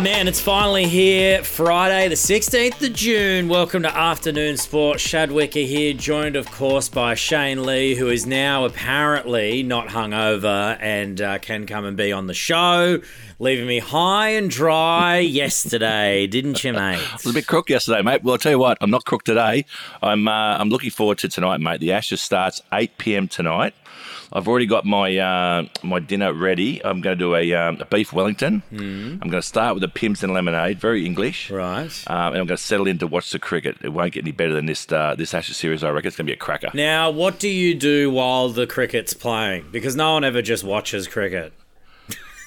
Oh man, it's finally here. Friday, the 16th of June. Welcome to Afternoon Sport. Shad Wicka here, joined of course by Shane Lee, who is now apparently not hungover and uh, can come and be on the show, leaving me high and dry yesterday, didn't you, mate? I was a bit crook yesterday, mate. Well, I'll tell you what, I'm not crook today. I'm uh, I'm looking forward to tonight, mate. The Ashes starts 8 p.m. tonight. I've already got my uh, my dinner ready. I'm going to do a, um, a beef Wellington. Mm. I'm going to start with a Pimm's and lemonade, very English. Right. Um, and I'm going to settle in to watch the cricket. It won't get any better than this uh, this Ashes series. I reckon it's going to be a cracker. Now, what do you do while the cricket's playing? Because no one ever just watches cricket.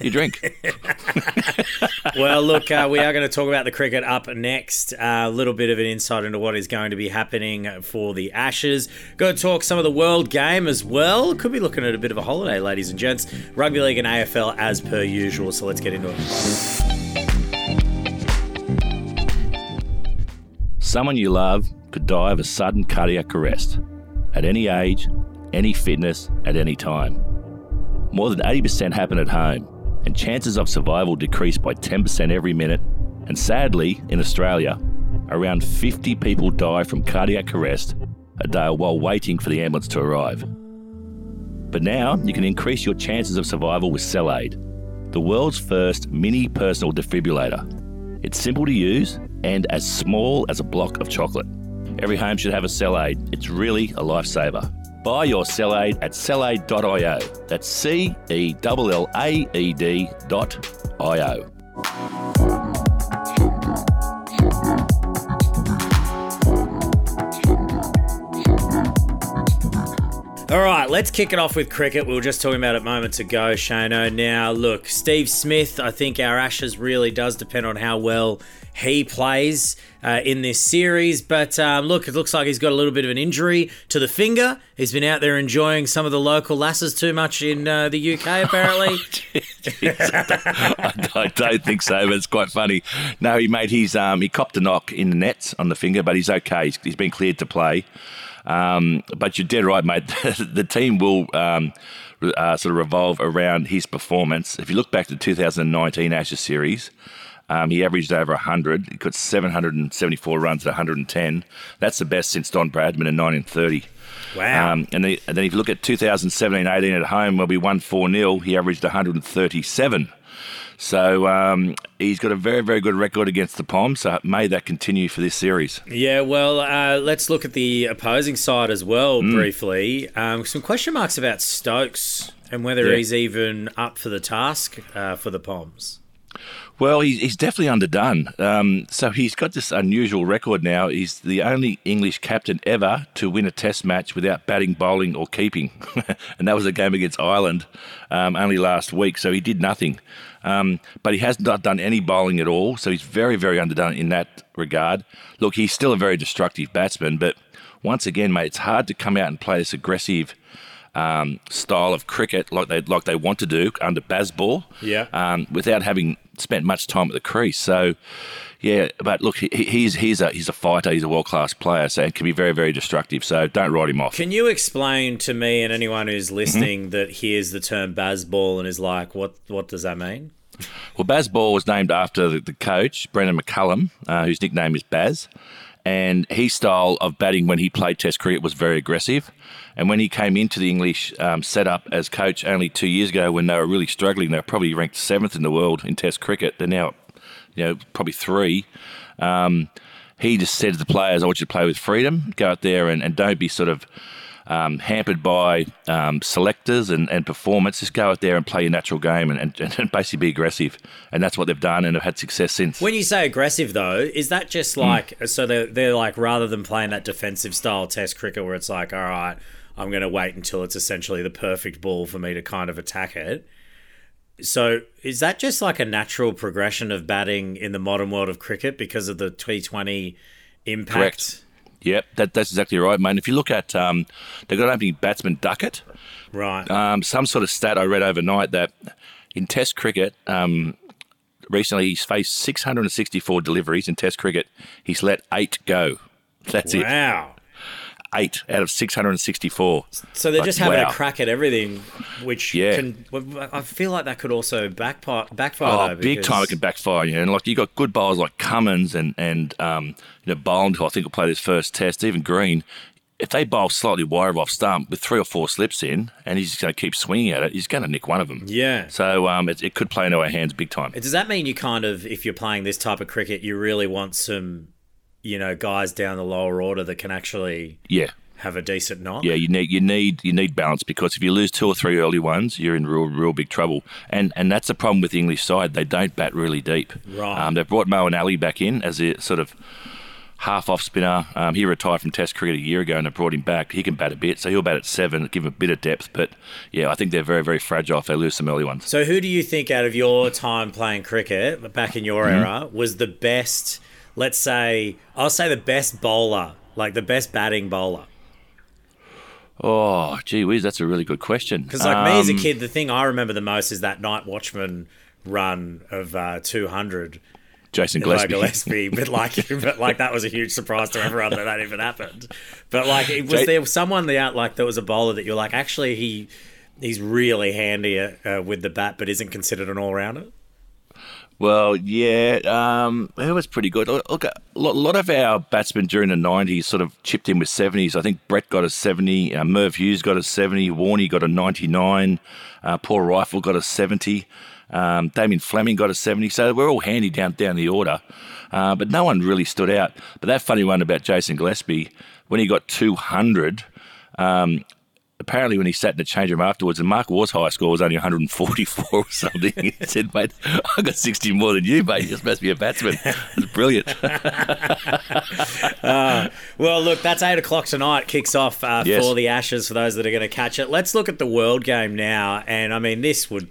You drink. well, look, uh, we are going to talk about the cricket up next. A uh, little bit of an insight into what is going to be happening for the Ashes. Going to talk some of the World Game as well. Could be looking at a bit of a holiday, ladies and gents. Rugby League and AFL as per usual. So let's get into it. Someone you love could die of a sudden cardiac arrest at any age, any fitness, at any time. More than 80% happen at home and chances of survival decrease by 10% every minute. And sadly, in Australia, around 50 people die from cardiac arrest a day while waiting for the ambulance to arrive. But now you can increase your chances of survival with CellAED, the world's first mini personal defibrillator. It's simple to use and as small as a block of chocolate. Every home should have a CellAED. It's really a lifesaver. Buy your CellAED at cellaed.io. That's C E L L A E D dot I-O. All right, let's kick it off with cricket. We were just talking about it moments ago, Shano. Now, look, Steve Smith, I think our Ashes really does depend on how well he plays uh, in this series. But um, look, it looks like he's got a little bit of an injury to the finger. He's been out there enjoying some of the local lasses too much in uh, the UK, apparently. I, I, don't think so, but it's quite funny. No, he made his um, he copped a knock in the nets on the finger, but he's okay. he's, he's been cleared to play. Um, but you're dead right, mate. the team will um, uh, sort of revolve around his performance. If you look back to the 2019 Ashes series, um, he averaged over 100. He got 774 runs at 110. That's the best since Don Bradman in 1930. Wow. Um, and, then, and, then, if you look at 2017 18 at home, where we won 4 0, he averaged 137. So um, he's got a very, very good record against the Poms. So may that continue for this series. Yeah, well, uh, let's look at the opposing side as well mm. briefly. Um, some question marks about Stokes and whether yeah. he's even up for the task uh, for the Poms. Well, he's definitely underdone. Um, so he's got this unusual record now. He's the only English captain ever to win a Test match without batting, bowling, or keeping, and that was a game against Ireland um, only last week. So he did nothing, um, but he has not done any bowling at all. So he's very, very underdone in that regard. Look, he's still a very destructive batsman, but once again, mate, it's hard to come out and play this aggressive um, style of cricket like they like they want to do under Bazball. Yeah. Um, without having spent much time at the crease. So. Yeah, but look, he, he's he's a he's a fighter. He's a world class player, so it can be very very destructive. So don't write him off. Can you explain to me and anyone who's mm-hmm. listening mm-hmm. that hears the term Bazball and is like, what what does that mean? Well, Bazball was named after the, the coach Brendon McCullum, uh, whose nickname is Baz, and his style of batting when he played Test cricket was very aggressive. And when he came into the English um, setup as coach only two years ago, when they were really struggling, they were probably ranked seventh in the world in Test cricket. They're now, you know, probably three. Um, he just said to the players, "I want you to play with freedom. Go out there and, and don't be sort of." um, hampered by um, selectors and, and performance. Just go out there and play your natural game and, and, and, basically be aggressive. And that's what they've done and have had success since. When you say aggressive, though, is that just hmm. like, mm. so they're, they're like, rather than playing that defensive style test cricket where it's like, all right, I'm going to wait until it's essentially the perfect ball for me to kind of attack it. So is that just like a natural progression of batting in the modern world of cricket because of the T20 impact? Correct. Yep, that, that's exactly right, mate. If you look at, um, they've got an opening batsman Duckett. Right. Um, some sort of stat I read overnight that in Test cricket, um, recently he's faced 664 deliveries in Test cricket. He's let eight go. That's wow. it. Wow. Eight out of 664. So they're Like, just having wow. a crack at everything, which Yeah. can. I feel like that could also backfire. Backfire. Oh, though, big because- time! It can backfire you. And like you got good bowlers like Cummins and and um, you know Boland, who I think will play this first test. Even Green, if they bowl slightly wide off stump with three or four slips in, and he's just going to keep swinging at it, he's going to nick one of them. Yeah. So um, it, it could play into our hands big time. Does that mean you kind of, if you're playing this type of cricket, you really want some, you know, guys down the lower order that can actually Yeah. have a decent knock? Yeah, you need you need you need balance because if you lose two or three early ones, you're in real real big trouble. And and that's the problem with the English side; they don't bat really deep. Right. Um, they've brought Moeen Ali back in as a sort of half off spinner. Um, he retired from Test cricket a year ago, and they brought him back. He can bat a bit, so he'll bat at seven, give him a bit of depth. But yeah, I think they're very very fragile if they lose some early ones. So, who do you think out of your time playing cricket back in your Mm-hmm. era was the best? Let's say, I'll say the best bowler, like the best batting bowler. Oh, gee whiz, that's a really good question. Because, like me as a Um, kid, the thing I remember the most is that night watchman run of uh, 200 Jason Gillespie. Gillespie, but like, but like that was a huge surprise to everyone that that even happened. But like, it was Ja- there someone the out like there was a bowler that you're like, actually he he's really handy uh, with the bat, but isn't considered an all rounder. Well, yeah, um, it was pretty good. Look, a lot, of our batsmen during the 90s sort of chipped in with 70s. I think Brett got a 70, uh, Merv Hughes got a 70, Warney got a 99, uh, Paul Reiffel got a 70, um, Damien Fleming got a 70. So we're all handy down down the order, uh, but no one really stood out. But that funny one about Jason Gillespie, when he got 200, um, apparently when he sat in the change room afterwards, and Mark Waugh's high score was only 144 or something. He said, "Mate, I got 60 more than you, mate. You just must be a batsman." It's brilliant. Well, look, that's eight o'clock tonight. Kicks off uh, Yes. for the Ashes for those that are going to catch it. Let's look at the World Game now, and I mean this would.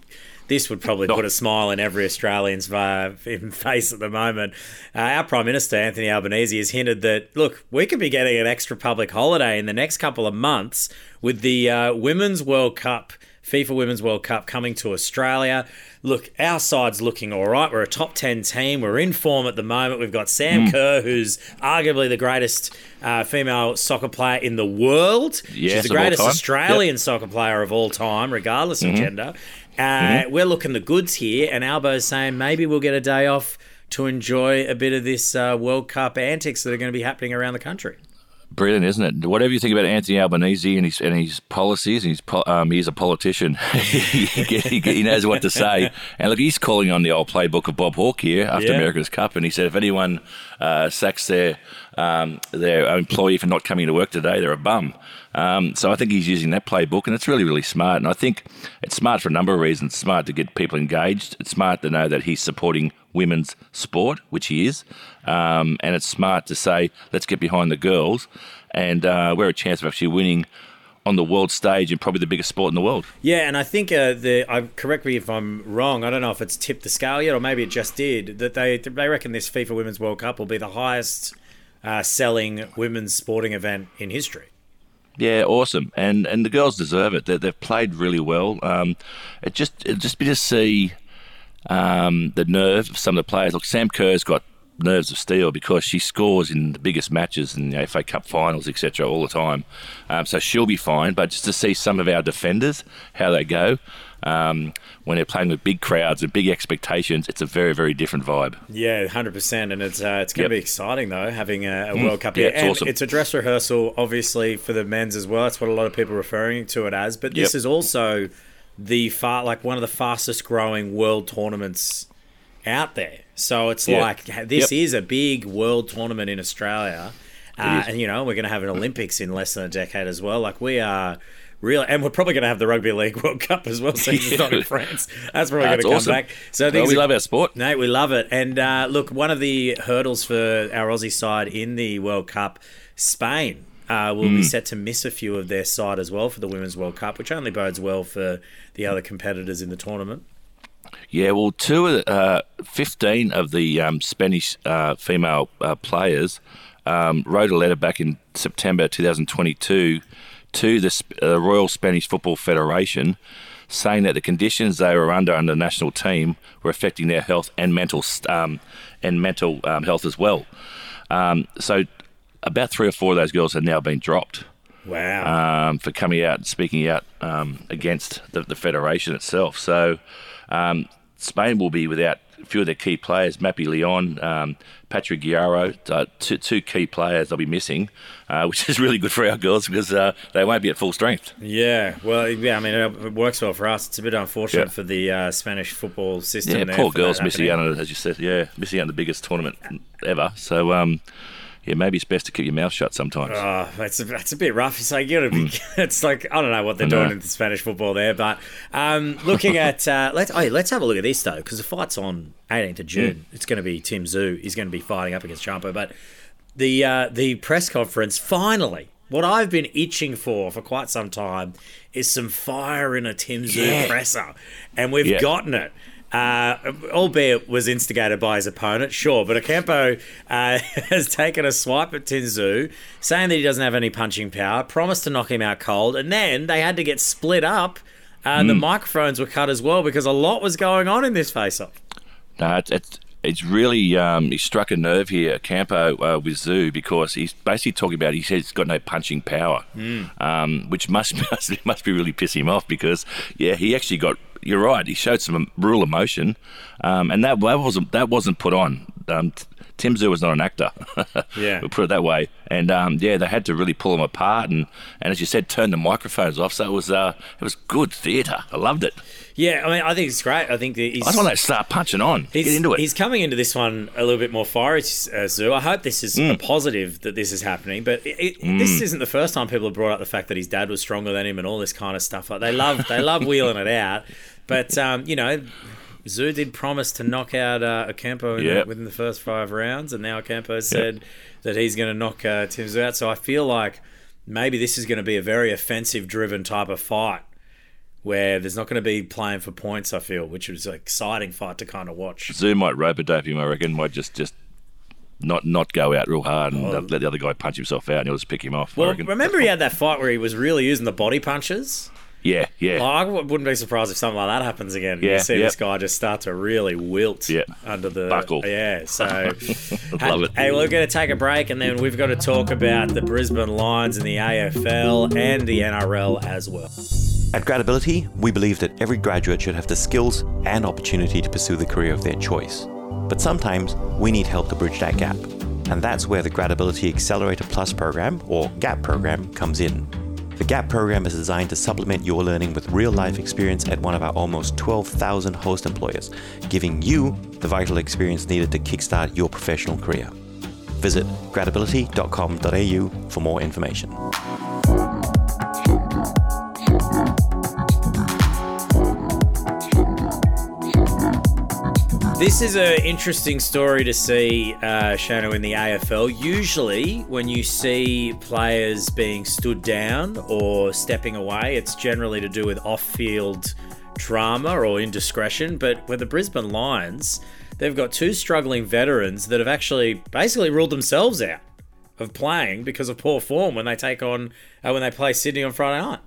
This would probably put a smile in every Australian's face at the moment. Uh, our Prime Minister, Anthony Albanese, has hinted that, look, we could be getting an extra public holiday in the next couple of months with the uh, Women's World Cup, FIFA Women's World Cup coming to Australia. Look, our side's looking all right. We're a top 10 team. We're in form at the moment. We've got Sam Kerr, who's arguably the greatest uh, female soccer player in the world. Yes, She's the greatest. Australian soccer player of all time, regardless of gender. Uh, We're looking the goods here, and Albo's saying maybe we'll get a day off to enjoy a bit of this uh, World Cup antics that are going to be happening around the country. Brilliant, isn't it? Whatever you think about Anthony Albanese and his and his policies, he's um, he's a politician. he, he, he knows what to say. And look, he's calling on the old playbook of Bob Hawke here after Yeah. America's Cup, and he said if anyone uh, sacks their um, their employee for not coming to work today, they're a bum. Um, so I think he's using that playbook, and it's really really smart. And I think it's smart for a number of reasons. It's smart to get people engaged. It's smart to know that he's supporting women's sport, which he is, um, and it's smart to say let's get behind the girls, and uh, we're a chance of actually winning on the world stage and probably the biggest sport in the world. Yeah, and I think uh, the I correct me if I'm wrong. I don't know if it's tipped the scale yet, or maybe it just did. That they they reckon this FIFA Women's World Cup will be the highest uh, selling women's sporting event in history. Yeah, awesome, and and the girls deserve it. They, they've played really well. Um, it just it just be to see um, the nerve of some of the players. Look, Sam Kerr's got nerves of steel because she scores in the biggest matches and the FA Cup finals, etc., all the time. Um, so she'll be fine. But just to see some of our defenders how they go um, when they're playing with big crowds and big expectations, it's a very very different vibe. Yeah, hundred percent, and it's uh, it's going to Yep. be exciting though having a, a World Cup Yeah, here, it's and awesome. it's a dress rehearsal, obviously for the men's as well. That's what a lot of people are referring to it as. But this Yep. is also the far like one of the fastest growing world tournaments out there. So it's Yeah. like this Yep. is a big world tournament in Australia, uh, and you know we're going to have an Olympics in less than a decade as well. Like we are. Really, and we're probably going to have the Rugby League World Cup as well, since it's not in France. That's probably going to come awesome. back. So Well, we love our sport. Mate, we love it. And uh, look, one of the hurdles for our Aussie side in the World Cup, Spain, uh, will Hmm. be set to miss a few of their side as well for the Women's World Cup, which only bodes well for the other competitors in the tournament. Yeah, well, two of the, uh, 15 of the um, Spanish uh, female uh, players um, wrote a letter back in September 2022 to the uh, Royal Spanish Football Federation saying that the conditions they were under under the national team were affecting their health and mental um, and mental um, health as well. Um, so about three or four of those girls have now been dropped. Wow. um, for coming out and speaking out um, against the, the federation itself. So um, Spain will be without a few of their key players, Mapi León, um, Patrick Guijarro, uh, two, two key players they'll be missing, uh, which is really good for our girls because uh, they won't be at full strength. Yeah, well, yeah. I mean, it it works well for us. It's a bit unfortunate Yeah. for the uh, Spanish football system. Yeah, there poor girls missing out on it, as you said. Yeah, missing out on the biggest tournament ever. So, um, yeah, maybe it's best to keep your mouth shut sometimes. Oh, that's a, that's a bit rough. It's like you gotta be. It's like I don't know what they're doing in the Spanish football there, but um, looking at uh, let's oh, let's have a look at this though, because the fight's on 18th of June. Hmm. It's going to be Tim Tszyu. He's going to be fighting up against Champo, but the uh, the press conference finally. What I've been itching for for quite some time is some fire in a Tim Tszyu Yeah. presser, and we've Yeah. gotten it. Uh, albeit was instigated by his opponent, sure, but Ocampo uh, has taken a swipe at Tim Tszyu, saying that he doesn't have any punching power, promised to knock him out cold, and then they had to get split up. Uh, The microphones were cut as well because a lot was going on in this face-off. No, it's, it's it's really um, he struck a nerve here, Campo uh, with Tszyu, because he's basically talking about he says he's got no punching power, um, which must, must must be really piss him off because yeah, he actually got. You're right. He showed some real emotion, um, and that, that wasn't that wasn't put on. Tim Tszyu was not an actor. Yeah. we'll put it that way. And um, yeah, they had to really pull him apart, and, and as you said, turn the microphones off. So it was uh, it was good theatre. I loved it. Yeah, I mean, I think it's great. I think that he's. I just want to start punching on. He's, Get into it. He's coming into this one a little bit more fiery, uh, Tszyu. I hope this is Mm. a positive that this is happening. But it, it, this isn't the first time people have brought up the fact that his dad was stronger than him and all this kind of stuff. Like they love they love wheeling it out. But um, you know, Tszyu did promise to knock out uh, Ocampo the- Yep. within the first five rounds, and now Ocampo said that he's going to knock uh, Tim Tszyu out. So I feel like maybe this is going to be a very offensive-driven type of fight. Where there's not going to be playing for points, I feel, which is an exciting fight to kind of watch. Tszyu might rope a dope him, I reckon. Might just just not not go out real hard and let the other guy punch himself out, and he'll just pick him off. Well, remember he had that fight where he was really using the body punches. Yeah, yeah, Well, I w- wouldn't be surprised if something like that happens again. you Yeah, see yep. this guy just start to really wilt Yeah. under the Buckle. Yeah, so Love it. Hey, we're going to take a break, and then we've got to talk about the Brisbane Lions in the AFL and the NRL as well. At Gradability, we believe that every graduate should have the skills and opportunity to pursue the career of their choice. But sometimes we need help to bridge that gap. And that's where the Gradability Accelerator Plus program, or GAP program, comes in. The GAP program is designed to supplement your learning with real life experience at one of our almost 12,000 host employers, giving you the vital experience needed to kickstart your professional career. Visit gradability.com.au for more information. This is an interesting story to see, uh, Shano, in the AFL. Usually, when you see players being stood down or stepping away, it's generally to do with off field drama or indiscretion. But with the Brisbane Lions, they've got two struggling veterans that have actually basically ruled themselves out of playing because of poor form when they take on, uh, when they play Sydney on Friday night.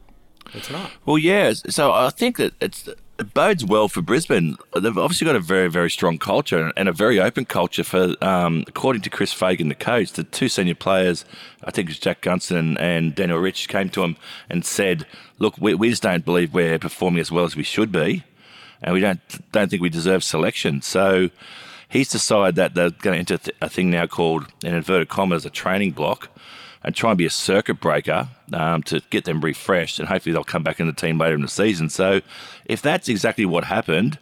Well, yeah. So I think that it's it bodes well for Brisbane. They've obviously got a very very strong culture and a very open culture. For um, according to Chris Fagan, the coach, the two senior players, I think it was Jack Gunston and Daniel Rich, came to him and said, "Look, we, we just don't believe we're performing as well as we should be, and we don't don't think we deserve selection." So. He's decided that they're going to enter a thing now called, in inverted commas, a training block, and try and be a circuit breaker um, to get them refreshed, and hopefully they'll come back in the team later in the season. So, if that's exactly what happened,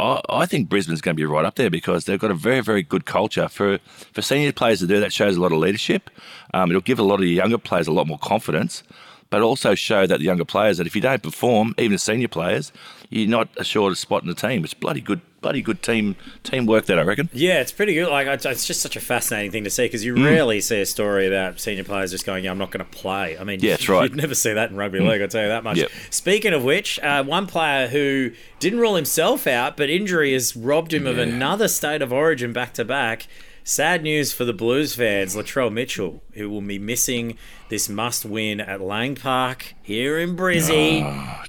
I, I think Brisbane's going to be right up there because they've got a very, very good culture for for senior players to do that. Shows a lot of leadership. Um, it'll give a lot of younger players a lot more confidence, but also show that the younger players that if you don't perform, even the senior players, you're not assured a spot in the team. It's bloody good, bloody good team teamwork that I reckon. Yeah, it's pretty good. Like it's- just such a fascinating thing to see because Mm. you rarely see a story about senior players just going, "Yeah, I'm not going to play." I mean, Yeah, that's right. You'd never see that in rugby league. I'll tell you that much. Yep. Speaking of which, uh, one player who didn't rule himself out, but injury has robbed him of another state of origin back to back. Sad news for the Blues fans, Latrell Mitchell, who will be missing this must-win at Lang Park here in Brizzy.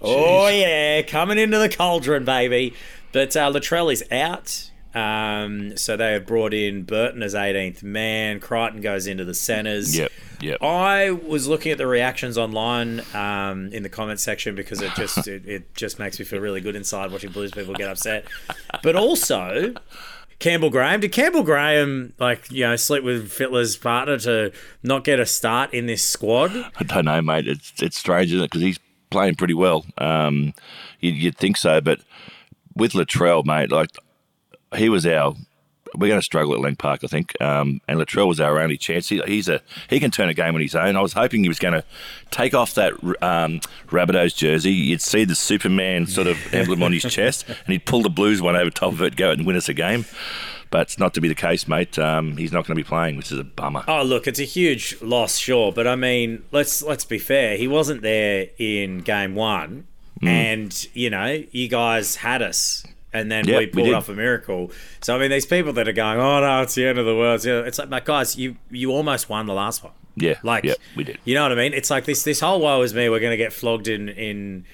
Oh, yeah, coming into the cauldron, baby. But uh, Latrell is out. Um, so they have brought in Burton as 18th man. Crichton goes into the centres. Yep, yep. I was looking at the reactions online um, in the comment section because it just it, it just makes me feel really good inside watching Blues people get upset. But also, Campbell Graham. Did Campbell Graham like you know sleep with Fittler's partner to not get a start in this squad? I don't know, mate. It's it's strange, isn't it? Because he's playing pretty well. Um, you'd, you'd think so, but with Latrell, mate, like he was our. We're going to struggle at Lang Park, I think. Um, and Latrell was our only chance. He, he's a he can turn a game on his own. I was hoping he was going to take off that um, Rabbitohs jersey. You'd see the Superman sort of emblem on his chest, and he'd pull the Blues one over top of it, go and win us a game. But it's not to be the case, mate. Um, he's not going to be playing, which is a bummer. Oh, look, it's a huge loss, sure, but I mean, let's let's be fair. He wasn't there in game one, Hmm. and you know, you guys had us. And then Yep, we we pulled did. off a miracle. So I mean, these people that are going, "Oh no, it's the end of the world." It's, it's like, my guys, you you almost won the last one. Yeah, Like, yeah, we did. You know what I mean? It's like this this whole woe is me. We're going to get flogged in in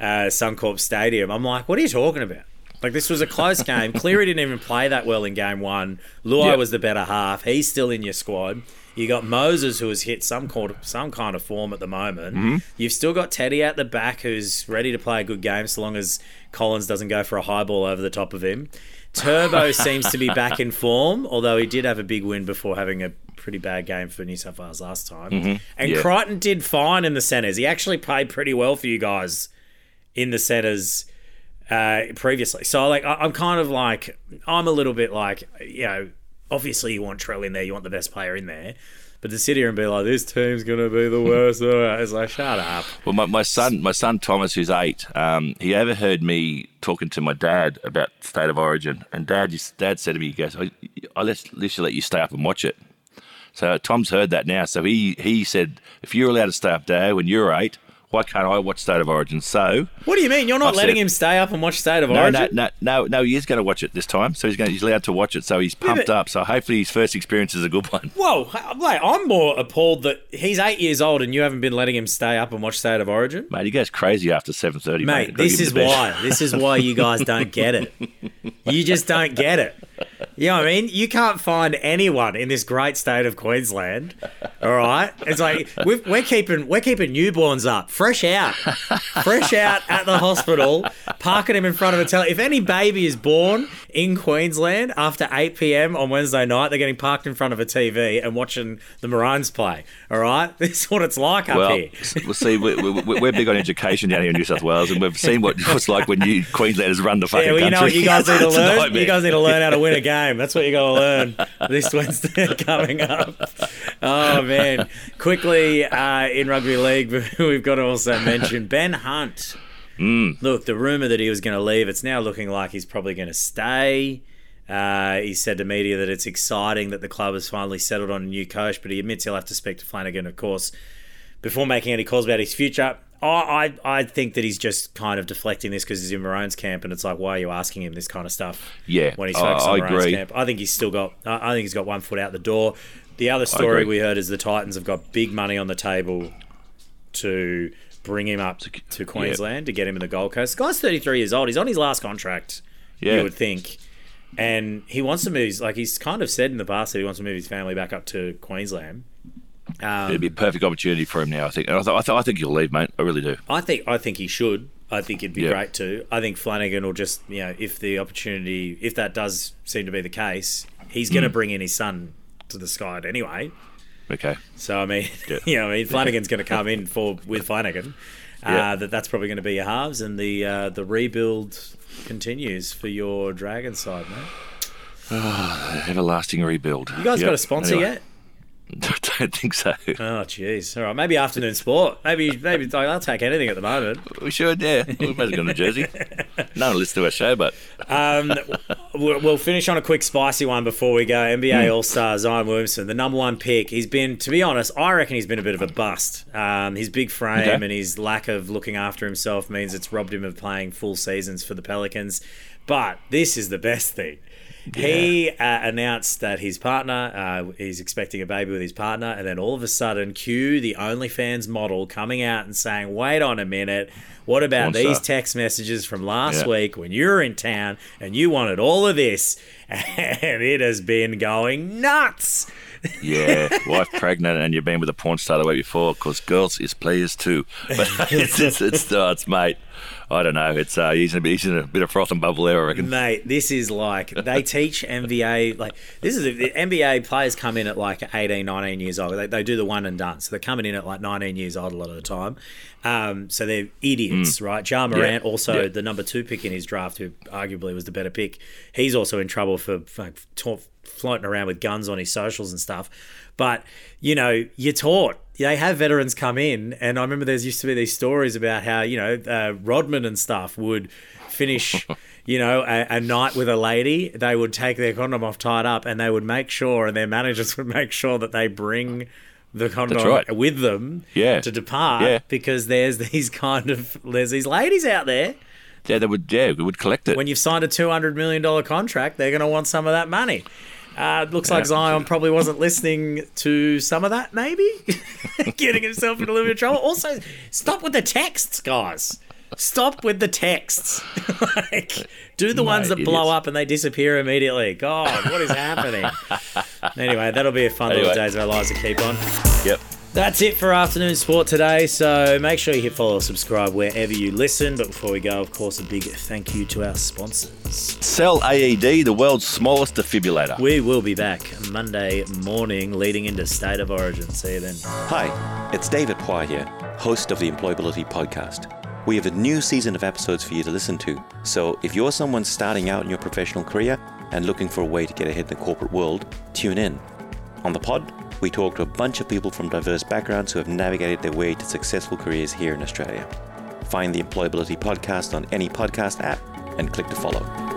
uh, Suncorp Stadium. I'm like, what are you talking about? Like this was a close game. Cleary didn't even play that well in game one. Luai Yep. was the better half. He's still in your squad. You got Moses, who has hit some kind of, some kind of form at the moment. Mm-hmm. You've still got Teddy at the back, who's ready to play a good game, so long as Collins doesn't go for a high ball over the top of him. Turbo seems to be back in form, although he did have a big win before having a pretty bad game for New South Wales last time. And Mm-hmm. Yeah. Crichton did fine in the centres. He actually played pretty well for you guys in the centres uh, previously. So like I, I'm kind of like I'm a little bit like you know obviously you want Trell in there, you want the best player in there. But to sit here and be like, this team's gonna be the worst, it's like, shut up. Well, my, my son, my son Thomas, who's eight, um, he overheard me talking to my dad about State of Origin, and dad, just, dad said to me, he goes, "I, I let, you let you stay up and watch it." So Tom's heard that now. So he he said, "If you're allowed to stay up, Dad, when you're eight, why can't I watch State of Origin?" So What do you mean? You're not I've letting said- him stay up and watch State of no, Origin? no, no, no, no, he is going to watch it this time. So he's going, he's allowed to watch it. So he's pumped but- up. So hopefully his first experience is a good one. Whoa, mate, I'm more appalled that he's eight years old and you haven't been letting him stay up and watch State of Origin. Mate, he goes crazy after seven thirty. Mate, this is why. This is why you guys don't get it. You just don't get it. You know what I mean? You can't find anyone in this great state of Queensland. All right, it's like we've, we're keeping we're keeping newborns up, fresh out, fresh out at the hospital, parking them in front of a tele. If any baby is born in Queensland after eight pm on Wednesday night, they're getting parked in front of a TV and watching the Maroons play. All right, this is what it's like up Well, here. we'll see. We're, we're, we're big on education down here in New South Wales, and we've seen what it's like when you Queenslanders run the fucking Yeah, well, you know what you guys need to learn? You guys need to learn how to win a game. That's what you got to learn this Wednesday coming up. Oh, man. Quickly, uh, in rugby league, we've got to also mention Ben Hunt. Mm. Look, the rumour that he was going to leave, it's now looking like he's probably going to stay. Uh, he said to media that it's exciting that the club has finally settled on a new coach, but he admits he'll have to speak to Flanagan, of course, before making any calls about his future. I, I, I think that he's just kind of deflecting this because he's in Maroon's camp, and it's like, why are you asking him this kind of stuff? Yeah, when he's focused on Maroon's agree. camp, I think he's still got. I think he's got one foot out the door. The other story we heard is the Titans have got big money on the table to bring him up to Queensland to get him in the Gold Coast. The guy's 33 years old. He's on his last contract. Yeah. You would think. And he wants to move. Like he's kind of said in the past that he wants to move his family back up to Queensland. Um, It'd be a perfect opportunity for him now. I think. And I, th- I, th- I think he'll leave, mate. I really do. I think I think he should. I think it'd be great too. I think Flanagan will just you know if the opportunity if that does seem to be the case, he's Mm. going to bring in his son to the side anyway. Okay. So I mean, Yeah. you know, I mean, Flanagan's going to come in for with Flanagan. Uh, Yeah. That that's probably going to be your halves, and the uh, the rebuild continues for your Dragon side, mate. Everlasting rebuild. You guys Yep. got a sponsor Anyway. yet? I don't think so. Oh, jeez. All right, maybe afternoon sport. Maybe maybe I'll take anything at the moment. We should, yeah. We might as well go to Jersey. No one listens to our show, but Um, we'll we'll finish on a quick spicy one before we go. NBA All Star Zion Williamson, the number one pick. He's been, to be honest, I reckon he's been a bit of a bust. Um, his big frame Okay. and his lack of looking after himself means it's robbed him of playing full seasons for the Pelicans. But this is the best thing. He uh, announced that his partner, uh, he's expecting a baby with his partner, and then all of a sudden, cue the OnlyFans model coming out and saying, "Wait on a minute." What about these text messages from last Yeah. week when you were in town and you wanted all of this? And it has been going nuts. Yeah, wife pregnant and you've been with a porn star the week before because girls is players too. But it's, it's, it's, oh, it's mate. I don't know. It's uh, he's in a bit, he's in a bit of froth and bubble there, I reckon. Mate, this is like they teach NBA like this is the NBA players come in at like 18, 19 years old. They, they do the one and done, so they're coming in at like nineteen years old a lot of the time. Um, so they're idiots, right? Ja Morant, also Yeah. the number two pick in his draft, who arguably was the better pick. He's also in trouble for like, ta- floating around with guns on his socials and stuff. But you know, you're taught. They have veterans come in, and I remember there used to be these stories about how you know uh, Rodman and stuff would finish. You know, a, a night with a lady, they would take their condom off tied up, and they would make sure, and their managers would make sure that they bring the condom right. with them Yeah. to depart Yeah. because there's these kind of there's these ladies out there. Yeah, they would. Yeah, we would collect it. When you've signed a two hundred million dollar contract, they're going to want some of that money. Uh, it looks like Zion probably wasn't listening to some of that, maybe getting himself in a little bit of trouble. Also, stop with the texts, guys. Stop with the texts. like, do the ones that blow up and they disappear immediately. God, what is happening? anyway, that'll be a fun little days of our lives to keep on. yep. That's it for afternoon sport today. So make sure you hit follow or subscribe wherever you listen. But before we go, of course, a big thank you to our sponsors. Cell AED, the world's smallest defibrillator. We will be back Monday morning leading into State of Origin. See you then. Hi, it's David Poir here, host of the Employability Podcast. We have a new season of episodes for you to listen to, so if you're someone starting out in your professional career and looking for a way to get ahead in the corporate world, tune in. On the pod, we talk to a bunch of people from diverse backgrounds who have navigated their way to successful careers here in Australia. Find the Employability Podcast on any podcast app and click to follow.